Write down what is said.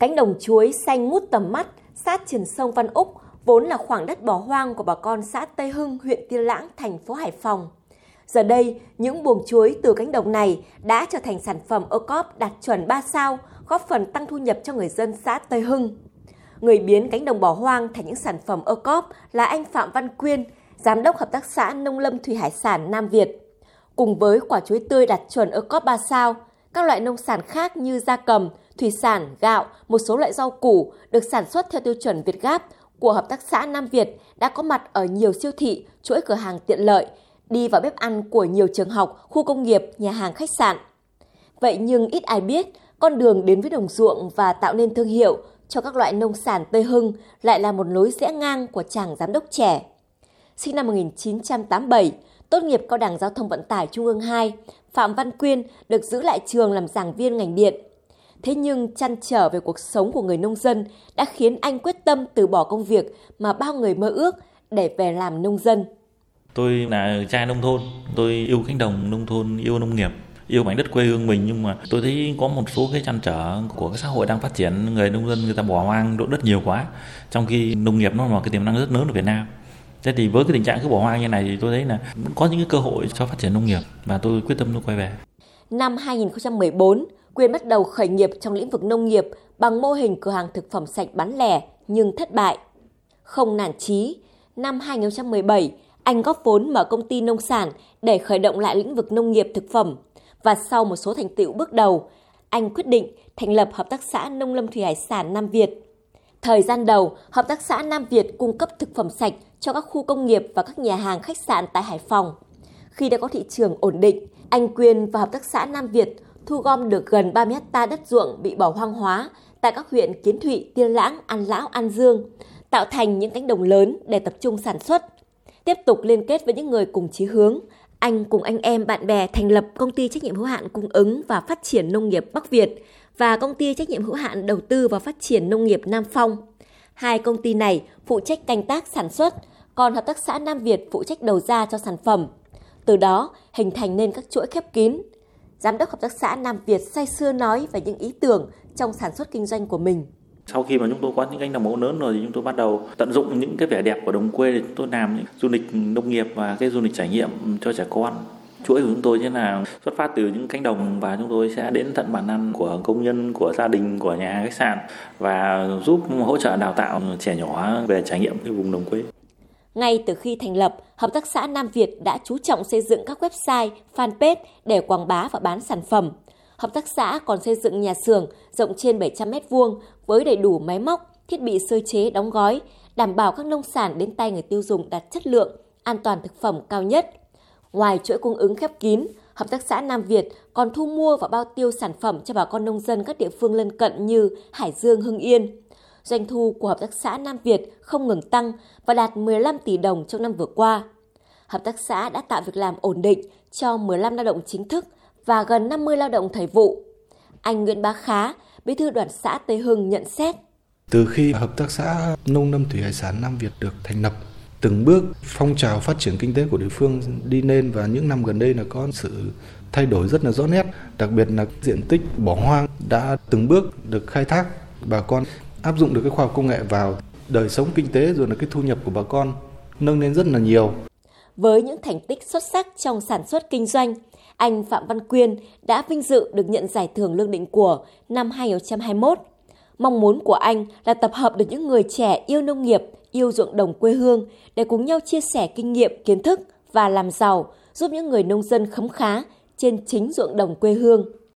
Cánh đồng chuối xanh ngút tầm mắt, sát triển sông Văn Úc, vốn là khoảng đất bỏ hoang của bà con xã Tây Hưng, huyện Tiên Lãng, thành phố Hải Phòng. Giờ đây, những buồng chuối từ cánh đồng này đã trở thành sản phẩm ô cóp đạt chuẩn 3 sao, góp phần tăng thu nhập cho người dân xã Tây Hưng. Người biến cánh đồng bỏ hoang thành những sản phẩm ô cóp là anh Phạm Văn Quyên, Giám đốc Hợp tác xã Nông lâm Thủy Hải sản Nam Việt. Cùng với quả chuối tươi đạt chuẩn ô cóp 3 sao, các loại nông sản khác như gia cầm, thủy sản, gạo, một số loại rau củ được sản xuất theo tiêu chuẩn Việt Gáp của Hợp tác xã Nam Việt đã có mặt ở nhiều siêu thị, chuỗi cửa hàng tiện lợi, đi vào bếp ăn của nhiều trường học, khu công nghiệp, nhà hàng khách sạn. Vậy nhưng ít ai biết, con đường đến với đồng ruộng và tạo nên thương hiệu cho các loại nông sản tươi hưng lại là một lối rẽ ngang của chàng giám đốc trẻ. Sinh năm 1987, tốt nghiệp Cao đẳng Giao thông Vận tải Trung ương 2, Phạm Văn Quyên được giữ lại trường làm giảng viên ngành điện. Thế nhưng chăn trở về cuộc sống của người nông dân đã khiến anh quyết tâm từ bỏ công việc mà bao người mơ ước để về làm nông dân. Tôi là trai nông thôn, tôi yêu cánh đồng nông thôn, yêu nông nghiệp, yêu mảnh đất quê hương mình nhưng mà tôi thấy có một số cái chăn trở của cái xã hội đang phát triển, người nông dân người ta bỏ hoang độ đất nhiều quá, trong khi nông nghiệp nó là cái tiềm năng rất lớn ở Việt Nam. Thế thì với cái tình trạng cứ bỏ hoang như này thì tôi thấy là có những cái cơ hội cho phát triển nông nghiệp và tôi quyết tâm tôi quay về. Năm 2014, Quyên bắt đầu khởi nghiệp trong lĩnh vực nông nghiệp bằng mô hình cửa hàng thực phẩm sạch bán lẻ nhưng thất bại. Không nản chí, năm 2017, anh góp vốn mở công ty nông sản để khởi động lại lĩnh vực nông nghiệp thực phẩm. Và sau một số thành tựu bước đầu, anh quyết định thành lập Hợp tác xã Nông lâm Thủy Hải sản Nam Việt. Thời gian đầu, Hợp tác xã Nam Việt cung cấp thực phẩm sạch cho các khu công nghiệp và các nhà hàng khách sạn tại Hải Phòng. Khi đã có thị trường ổn định, anh Quyên và Hợp tác xã Nam Việt thu gom được gần 30 hecta đất ruộng bị bỏ hoang hóa tại các huyện Kiến Thụy, Tiên Lãng, An Lão, An Dương, tạo thành những cánh đồng lớn để tập trung sản xuất. Tiếp tục liên kết với những người cùng chí hướng, anh cùng anh em bạn bè thành lập công ty trách nhiệm hữu hạn cung ứng và phát triển nông nghiệp Bắc Việt và công ty trách nhiệm hữu hạn đầu tư và phát triển nông nghiệp Nam Phong. Hai công ty này phụ trách canh tác sản xuất, còn hợp tác xã Nam Việt phụ trách đầu ra cho sản phẩm. Từ đó hình thành nên các chuỗi khép kín. Giám đốc hợp tác xã Nam Việt say sưa nói về những ý tưởng trong sản xuất kinh doanh của mình. Sau khi mà chúng tôi có những cánh đồng mẫu lớn rồi thì chúng tôi bắt đầu tận dụng những cái vẻ đẹp của đồng quê để chúng tôi làm những du lịch nông nghiệp và cái du lịch trải nghiệm cho trẻ con chuỗi của chúng tôi như là xuất phát từ những cánh đồng và chúng tôi sẽ đến tận bản ăn của công nhân, của gia đình, của nhà khách sạn và giúp hỗ trợ đào tạo trẻ nhỏ về trải nghiệm cái vùng đồng quê ngay từ khi thành lập, Hợp tác xã Nam Việt đã chú trọng xây dựng các website, fanpage để quảng bá và bán sản phẩm. Hợp tác xã còn xây dựng nhà xưởng rộng trên 700 m2 với đầy đủ máy móc, thiết bị sơ chế đóng gói, đảm bảo các nông sản đến tay người tiêu dùng đạt chất lượng, an toàn thực phẩm cao nhất. Ngoài chuỗi cung ứng khép kín, Hợp tác xã Nam Việt còn thu mua và bao tiêu sản phẩm cho bà con nông dân các địa phương lân cận như Hải Dương, Hưng Yên. Doanh thu của Hợp tác xã Nam Việt không ngừng tăng và đạt 15 tỷ đồng trong năm vừa qua. Hợp tác xã đã tạo việc làm ổn định cho 15 lao động chính thức và gần 50 lao động thời vụ. Anh Nguyễn Bá Khá, bí thư đoàn xã Tây Hưng nhận xét. Từ khi Hợp tác xã Nông lâm Thủy Hải sản Nam Việt được thành lập, từng bước phong trào phát triển kinh tế của địa phương đi lên và những năm gần đây là có sự thay đổi rất là rõ nét, đặc biệt là diện tích bỏ hoang đã từng bước được khai thác, bà con áp dụng được cái khoa học công nghệ vào đời sống kinh tế rồi là cái thu nhập của bà con nâng lên rất là nhiều. Với những thành tích xuất sắc trong sản xuất kinh doanh, anh Phạm Văn Quyên đã vinh dự được nhận giải thưởng lương định của năm 2021. Mong muốn của anh là tập hợp được những người trẻ yêu nông nghiệp, yêu ruộng đồng quê hương để cùng nhau chia sẻ kinh nghiệm, kiến thức và làm giàu, giúp những người nông dân khấm khá trên chính ruộng đồng quê hương.